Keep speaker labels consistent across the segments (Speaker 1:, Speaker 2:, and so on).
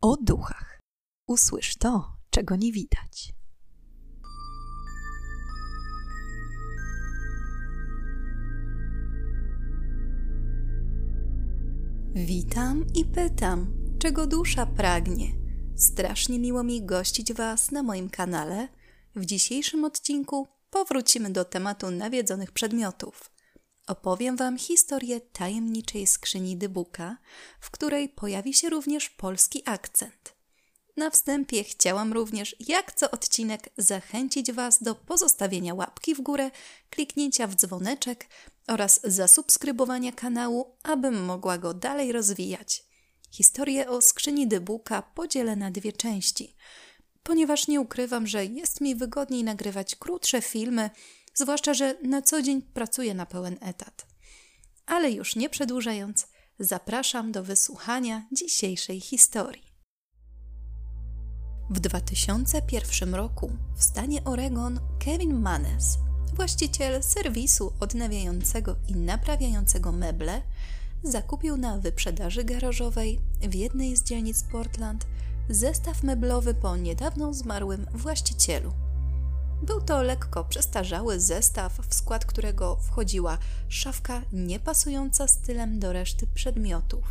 Speaker 1: o duchach. Usłysz to, czego nie widać. Witam i pytam, czego dusza pragnie. Strasznie miło mi gościć Was na moim kanale. W dzisiejszym odcinku powrócimy do tematu nawiedzonych przedmiotów. Opowiem Wam historię tajemniczej skrzyni Dybuka, w której pojawi się również polski akcent. Na wstępie chciałam również, jak co odcinek, zachęcić Was do pozostawienia łapki w górę, kliknięcia w dzwoneczek oraz zasubskrybowania kanału, abym mogła go dalej rozwijać. Historię o skrzyni Dybuka podzielę na dwie części, ponieważ nie ukrywam, że jest mi wygodniej nagrywać krótsze filmy, zwłaszcza, że na co dzień pracuję na pełen etat. Ale już nie przedłużając, zapraszam do wysłuchania dzisiejszej historii. W 2001 roku w stanie Oregon Kevin Manes, właściciel serwisu odnawiającego i naprawiającego meble, zakupił na wyprzedaży garażowej w jednej z dzielnic Portland zestaw meblowy po niedawno zmarłym właścicielu. Był to lekko przestarzały zestaw, w skład którego wchodziła szafka niepasująca stylem do reszty przedmiotów.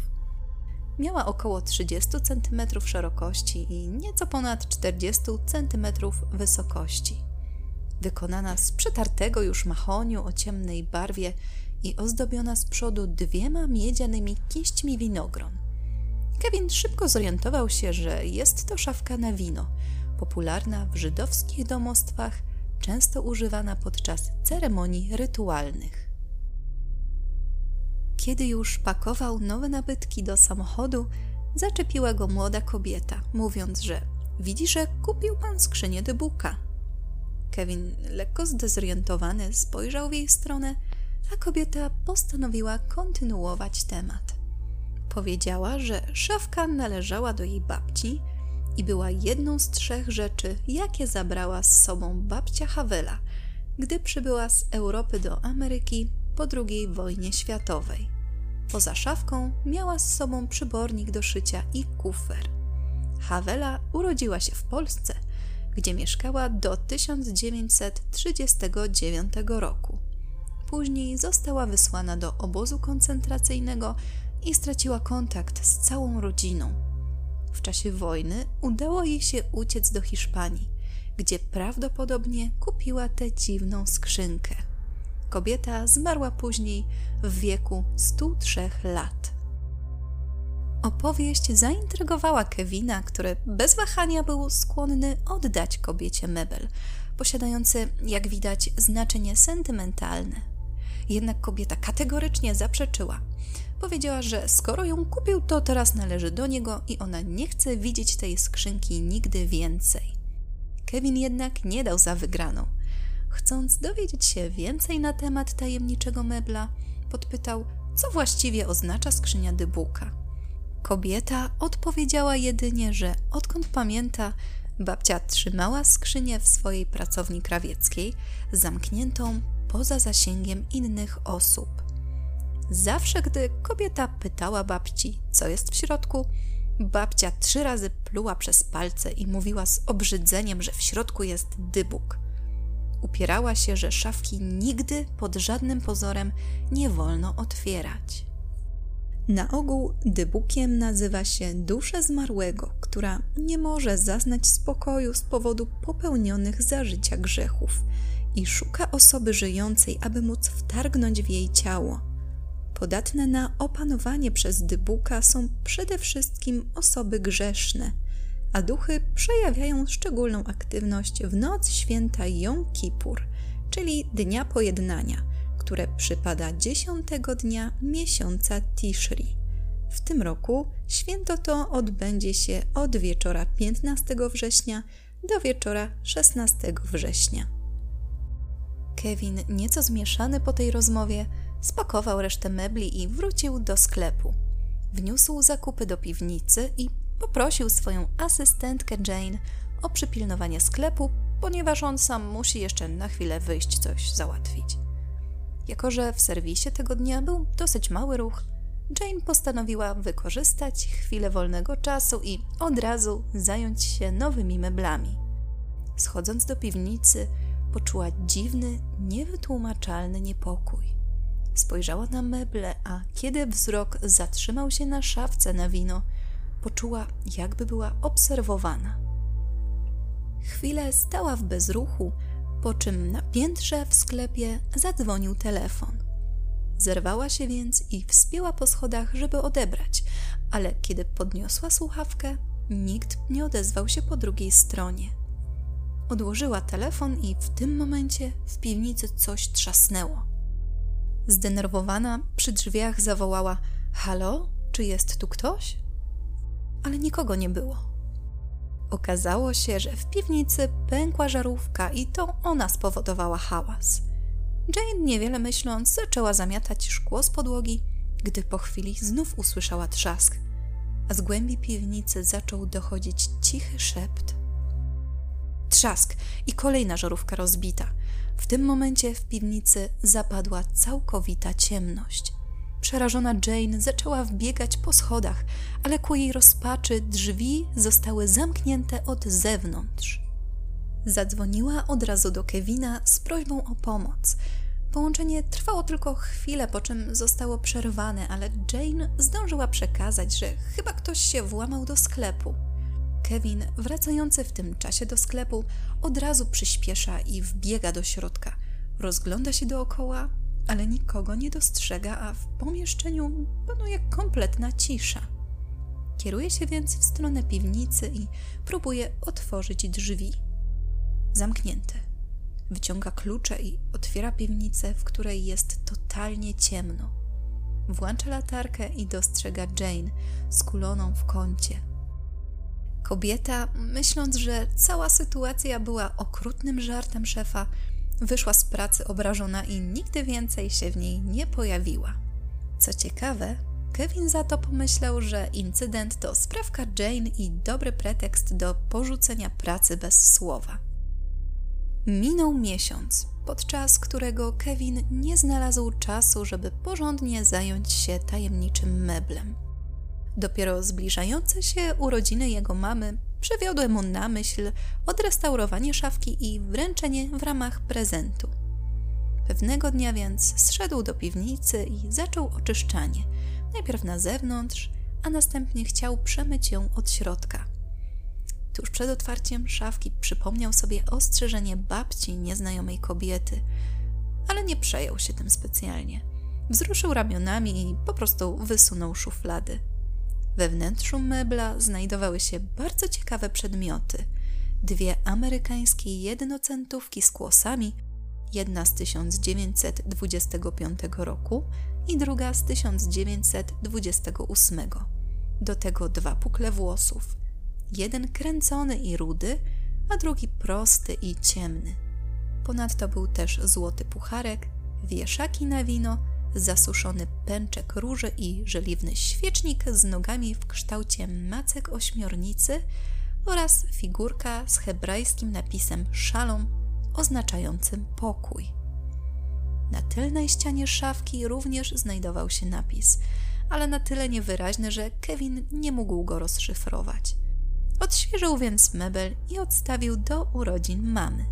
Speaker 1: Miała około 30 cm szerokości i nieco ponad 40 cm wysokości. Wykonana z przetartego już mahoniu o ciemnej barwie i ozdobiona z przodu dwiema miedzianymi kiśćmi winogron. Kevin szybko zorientował się, że jest to szafka na wino, popularna w żydowskich domostwach, często używana podczas ceremonii rytualnych. Kiedy już pakował nowe nabytki do samochodu, zaczepiła go młoda kobieta, mówiąc, że widzi, że kupił pan skrzynię dybuka. Kevin, lekko zdezorientowany, spojrzał w jej stronę, a kobieta postanowiła kontynuować temat. Powiedziała, że szafka należała do jej babci i była jedną z trzech rzeczy, jakie zabrała z sobą babcia Havela, gdy przybyła z Europy do Ameryki po II wojnie światowej. Poza szafką miała z sobą przybornik do szycia i kufer. Havela urodziła się w Polsce, gdzie mieszkała do 1939 roku. Później została wysłana do obozu koncentracyjnego i straciła kontakt z całą rodziną. W czasie wojny udało jej się uciec do Hiszpanii, gdzie prawdopodobnie kupiła tę dziwną skrzynkę. Kobieta zmarła później w wieku 103 lat. Opowieść zaintrygowała Kevina, który bez wahania był skłonny oddać kobiecie mebel, posiadający, jak widać, znaczenie sentymentalne. Jednak kobieta kategorycznie zaprzeczyła. Powiedziała, że skoro ją kupił, to teraz należy do niego i ona nie chce widzieć tej skrzynki nigdy więcej. Kevin jednak nie dał za wygraną. Chcąc dowiedzieć się więcej na temat tajemniczego mebla, podpytał, co właściwie oznacza skrzynia dybuka. Kobieta odpowiedziała jedynie, że odkąd pamięta, babcia trzymała skrzynię w swojej pracowni krawieckiej, zamkniętą poza zasięgiem innych osób. Zawsze, gdy kobieta pytała babci, co jest w środku, babcia trzy razy pluła przez palce i mówiła z obrzydzeniem, że w środku jest dybuk. Upierała się, że szafki nigdy pod żadnym pozorem nie wolno otwierać. Na ogół dybukiem nazywa się duszę zmarłego, która nie może zaznać spokoju z powodu popełnionych za życia grzechów i szuka osoby żyjącej, aby móc wtargnąć w jej ciało. Podatne na opanowanie przez dybuka są przede wszystkim osoby grzeszne, a duchy przejawiają szczególną aktywność w noc święta Jom Kippur, czyli Dnia Pojednania, które przypada dziesiątego dnia miesiąca Tishri. W tym roku święto to odbędzie się od wieczora 15 września do wieczora 16 września. Kevin, nieco zmieszany po tej rozmowie, spakował resztę mebli i wrócił do sklepu. Wniósł zakupy do piwnicy i poprosił swoją asystentkę Jane o przypilnowanie sklepu, ponieważ on sam musi jeszcze na chwilę wyjść coś załatwić. Jako, że w serwisie tego dnia był dosyć mały ruch, Jane postanowiła wykorzystać chwilę wolnego czasu i od razu zająć się nowymi meblami. Schodząc do piwnicy, poczuła dziwny, niewytłumaczalny niepokój. Spojrzała na meble, a kiedy wzrok zatrzymał się na szafce na wino, poczuła, jakby była obserwowana. Chwilę stała w bezruchu, po czym na piętrze w sklepie zadzwonił telefon. Zerwała się więc i wspięła po schodach, żeby odebrać, ale kiedy podniosła słuchawkę, nikt nie odezwał się po drugiej stronie. Odłożyła telefon i w tym momencie w piwnicy coś trzasnęło. Zdenerwowana przy drzwiach zawołała: Halo, czy jest tu ktoś? Ale nikogo nie było. Okazało się, że w piwnicy pękła żarówka i to ona spowodowała hałas. Jane, niewiele myśląc, zaczęła zamiatać szkło z podłogi, gdy po chwili znów usłyszała trzask, a z głębi piwnicy zaczął dochodzić cichy szept. Trzask i kolejna żarówka rozbita. W tym momencie w piwnicy zapadła całkowita ciemność. Przerażona Jane zaczęła wbiegać po schodach, ale ku jej rozpaczy drzwi zostały zamknięte od zewnątrz. Zadzwoniła od razu do Kevina z prośbą o pomoc. Połączenie trwało tylko chwilę, po czym zostało przerwane, ale Jane zdążyła przekazać, że chyba ktoś się włamał do sklepu. Kevin, wracający w tym czasie do sklepu, od razu przyspiesza i wbiega do środka. Rozgląda się dookoła, ale nikogo nie dostrzega, a w pomieszczeniu panuje kompletna cisza. Kieruje się więc w stronę piwnicy i próbuje otworzyć drzwi. Zamknięte. Wyciąga klucze i otwiera piwnicę, w której jest totalnie ciemno. Włącza latarkę i dostrzega Jane skuloną w kącie. Kobieta, myśląc, że cała sytuacja była okrutnym żartem szefa, wyszła z pracy obrażona i nigdy więcej się w niej nie pojawiła. Co ciekawe, Kevin za to pomyślał, że incydent to sprawka Jane i dobry pretekst do porzucenia pracy bez słowa. Minął miesiąc, podczas którego Kevin nie znalazł czasu, żeby porządnie zająć się tajemniczym meblem. Dopiero zbliżające się urodziny jego mamy przywiodły mu na myśl odrestaurowanie szafki i wręczenie w ramach prezentu. Pewnego dnia więc zszedł do piwnicy i zaczął oczyszczanie. Najpierw na zewnątrz, a następnie chciał przemyć ją od środka. Tuż przed otwarciem szafki przypomniał sobie ostrzeżenie babci nieznajomej kobiety, ale nie przejął się tym specjalnie. Wzruszył ramionami i po prostu wysunął szuflady. We wnętrzu mebla znajdowały się bardzo ciekawe przedmioty. Dwie amerykańskie jednocentówki z kłosami, jedna z 1925 roku i druga z 1928. Do tego dwa pukle włosów. Jeden kręcony i rudy, a drugi prosty i ciemny. Ponadto był też złoty pucharek, wieszaki na wino zasuszony pęczek róży i żeliwny świecznik z nogami w kształcie macek ośmiornicy oraz figurka z hebrajskim napisem szalom oznaczającym pokój. Na tylnej ścianie szafki również znajdował się napis, ale na tyle niewyraźny, że Kevin nie mógł go rozszyfrować. Odświeżył więc mebel i odstawił do urodzin mamy.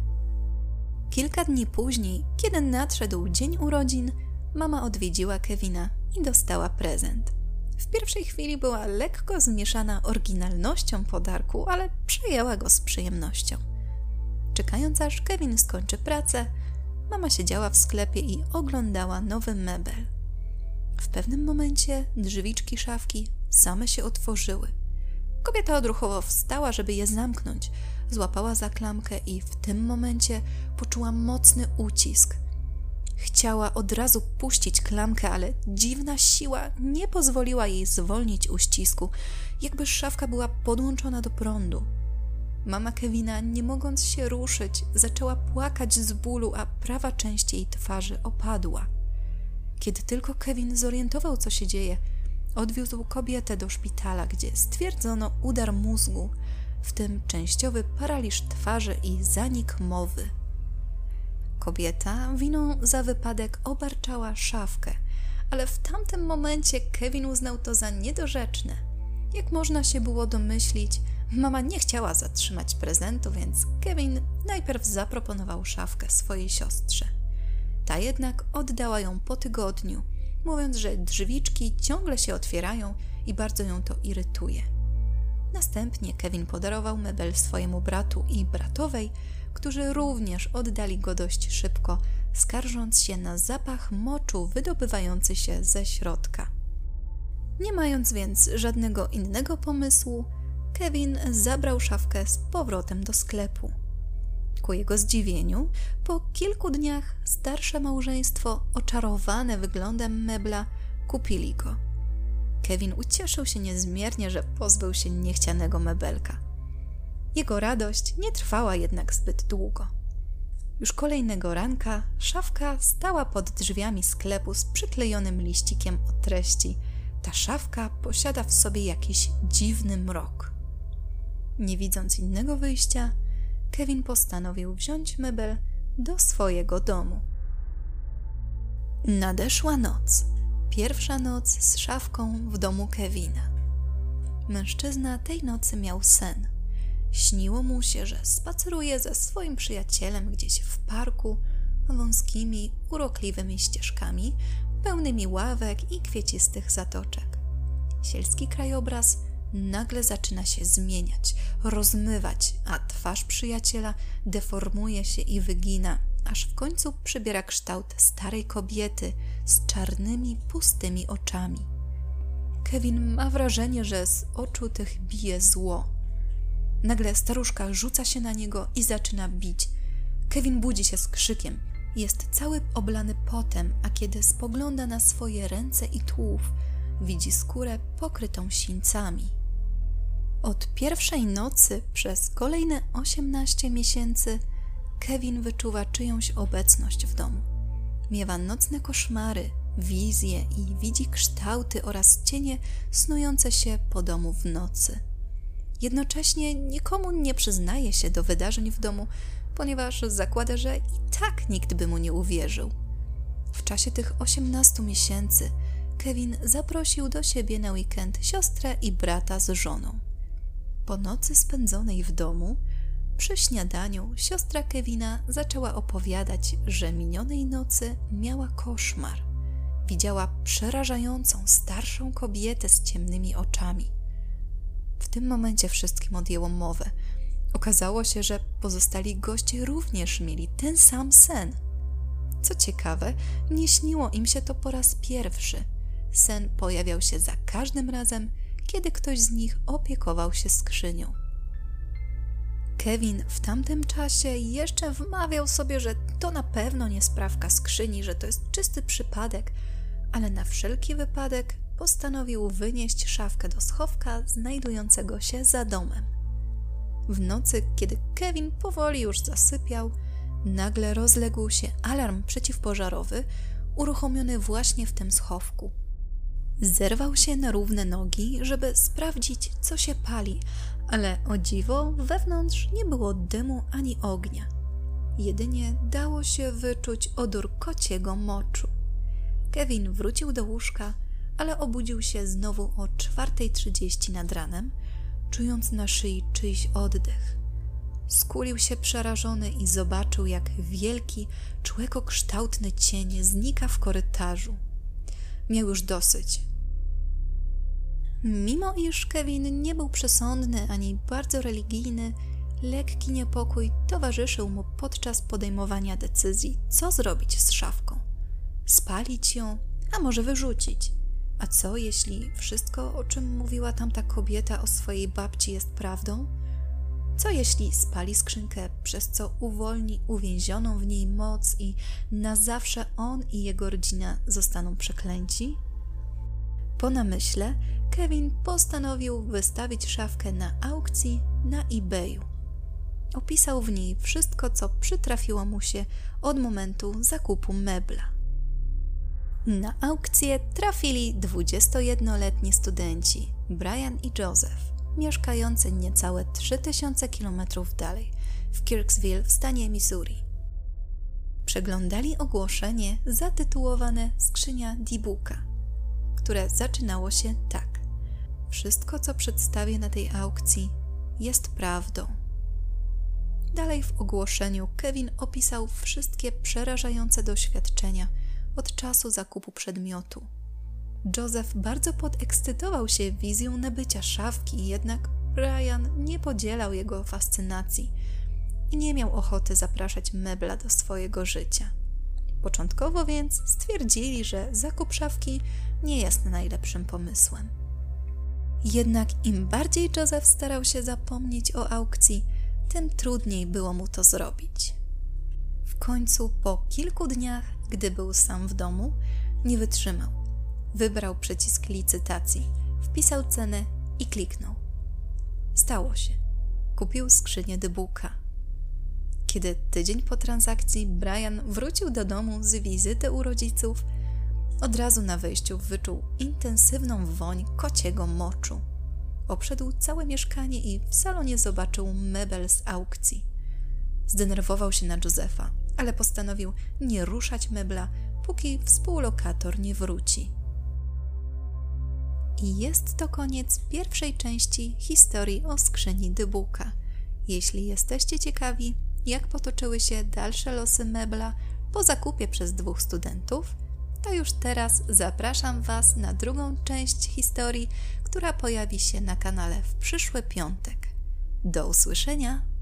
Speaker 1: Kilka dni później, kiedy nadszedł dzień urodzin, mama odwiedziła Kevina i dostała prezent. W pierwszej chwili była lekko zmieszana oryginalnością podarku, ale przejęła go z przyjemnością. Czekając aż Kevin skończy pracę, mama siedziała w sklepie i oglądała nowy mebel. W pewnym momencie drzwiczki szafki same się otworzyły. Kobieta odruchowo wstała, żeby je zamknąć. Złapała za klamkę i w tym momencie poczuła mocny ucisk – Chciała od razu puścić klamkę, ale dziwna siła nie pozwoliła jej zwolnić uścisku, jakby szafka była podłączona do prądu. Mama Kevina, nie mogąc się ruszyć, zaczęła płakać z bólu, a prawa część jej twarzy opadła. Kiedy tylko Kevin zorientował, co się dzieje, odwiózł kobietę do szpitala, gdzie stwierdzono udar mózgu, w tym częściowy paraliż twarzy i zanik mowy. Kobieta winą za wypadek obarczała szafkę, ale w tamtym momencie Kevin uznał to za niedorzeczne. Jak można się było domyślić, mama nie chciała zatrzymać prezentu, więc Kevin najpierw zaproponował szafkę swojej siostrze. Ta jednak oddała ją po tygodniu, mówiąc, że drzwiczki ciągle się otwierają i bardzo ją to irytuje. Następnie Kevin podarował mebel swojemu bratu i bratowej, którzy również oddali go dość szybko, skarżąc się na zapach moczu wydobywający się ze środka. Nie mając więc żadnego innego pomysłu, Kevin zabrał szafkę z powrotem do sklepu. Ku jego zdziwieniu, po kilku dniach starsze małżeństwo, oczarowane wyglądem mebla, kupili go. Kevin ucieszył się niezmiernie, że pozbył się niechcianego mebelka. Jego radość nie trwała jednak zbyt długo. Już kolejnego ranka szafka stała pod drzwiami sklepu z przyklejonym liścikiem o treści. Ta szafka posiada w sobie jakiś dziwny mrok. Nie widząc innego wyjścia, Kevin postanowił wziąć mebel do swojego domu. Nadeszła noc. Pierwsza noc z szafką w domu Kevina. Mężczyzna tej nocy miał sen. Śniło mu się, że spaceruje ze swoim przyjacielem gdzieś w parku wąskimi, urokliwymi ścieżkami, pełnymi ławek i kwiecistych zatoczek. Sielski krajobraz nagle zaczyna się zmieniać, rozmywać, a twarz przyjaciela deformuje się i wygina, aż w końcu przybiera kształt starej kobiety z czarnymi, pustymi oczami. Kevin ma wrażenie, że z oczu tych bije zło. Nagle staruszka rzuca się na niego i zaczyna bić. Kevin budzi się z krzykiem. Jest cały oblany potem, a kiedy spogląda na swoje ręce i tułów, widzi skórę pokrytą sińcami. Od pierwszej nocy przez kolejne 18 miesięcy Kevin wyczuwa czyjąś obecność w domu. Miewa nocne koszmary, wizje i widzi kształty oraz cienie snujące się po domu w nocy. Jednocześnie nikomu nie przyznaje się do wydarzeń w domu, ponieważ zakłada, że i tak nikt by mu nie uwierzył. W czasie tych 18 miesięcy Kevin zaprosił do siebie na weekend siostrę i brata z żoną. Po nocy spędzonej w domu, przy śniadaniu siostra Kevina zaczęła opowiadać, że minionej nocy miała koszmar. Widziała przerażającą, starszą kobietę z ciemnymi oczami. W tym momencie wszystkim odjęło mowę. Okazało się, że pozostali goście również mieli ten sam sen. Co ciekawe, nie śniło im się to po raz pierwszy. Sen pojawiał się za każdym razem, kiedy ktoś z nich opiekował się skrzynią. Kevin w tamtym czasie jeszcze wmawiał sobie, że to na pewno nie sprawka skrzyni, że to jest czysty przypadek, ale na wszelki wypadek postanowił wynieść szafkę do schowka znajdującego się za domem. W nocy, kiedy Kevin powoli już zasypiał, nagle rozległ się alarm przeciwpożarowy, uruchomiony właśnie w tym schowku. Zerwał się na równe nogi, żeby sprawdzić, co się pali, ale o dziwo wewnątrz nie było dymu ani ognia. Jedynie dało się wyczuć odór kociego moczu. Kevin wrócił do łóżka, ale obudził się znowu o 4.30 nad ranem, czując na szyi czyjś oddech. Skulił się przerażony i zobaczył, jak wielki, człekokształtny cień znika w korytarzu. Miał już dosyć. Mimo iż Kevin nie był przesądny ani bardzo religijny, lekki niepokój towarzyszył mu podczas podejmowania decyzji, co zrobić z szafką. Spalić ją, a może wyrzucić. A co jeśli wszystko, o czym mówiła tamta kobieta o swojej babci, jest prawdą? Co jeśli spali skrzynkę, przez co uwolni uwięzioną w niej moc i na zawsze on i jego rodzina zostaną przeklęci? Po namyśle Kevin postanowił wystawić szafkę na aukcji na eBayu. Opisał w niej wszystko, co przytrafiło mu się od momentu zakupu mebla. Na aukcję trafili 21-letni studenci Brian i Joseph, mieszkający niecałe 3000 km dalej, w Kirksville w stanie Missouri. Przeglądali ogłoszenie zatytułowane Skrzynia Dibuka, które zaczynało się tak. Wszystko, co przedstawię na tej aukcji, jest prawdą. Dalej w ogłoszeniu Kevin opisał wszystkie przerażające doświadczenia od czasu zakupu przedmiotu. Joseph bardzo podekscytował się wizją nabycia szafki, jednak Brian nie podzielał jego fascynacji i nie miał ochoty zapraszać mebla do swojego życia. Początkowo więc stwierdzili, że zakup szafki nie jest najlepszym pomysłem. Jednak im bardziej Joseph starał się zapomnieć o aukcji, tym trudniej było mu to zrobić. W końcu, po kilku dniach, gdy był sam w domu, nie wytrzymał. Wybrał przycisk licytacji, wpisał cenę i kliknął. Stało się. Kupił skrzynię dybuka. Kiedy tydzień po transakcji Brian wrócił do domu z wizyty u rodziców, od razu na wejściu wyczuł intensywną woń kociego moczu. Obszedł całe mieszkanie i w salonie zobaczył mebel z aukcji. Zdenerwował się na Józefa, ale postanowił nie ruszać mebla, póki współlokator nie wróci. I jest to koniec pierwszej części historii o skrzyni Dybuka. Jeśli jesteście ciekawi, jak potoczyły się dalsze losy mebla po zakupie przez dwóch studentów, to już teraz zapraszam Was na drugą część historii, która pojawi się na kanale w przyszły piątek. Do usłyszenia!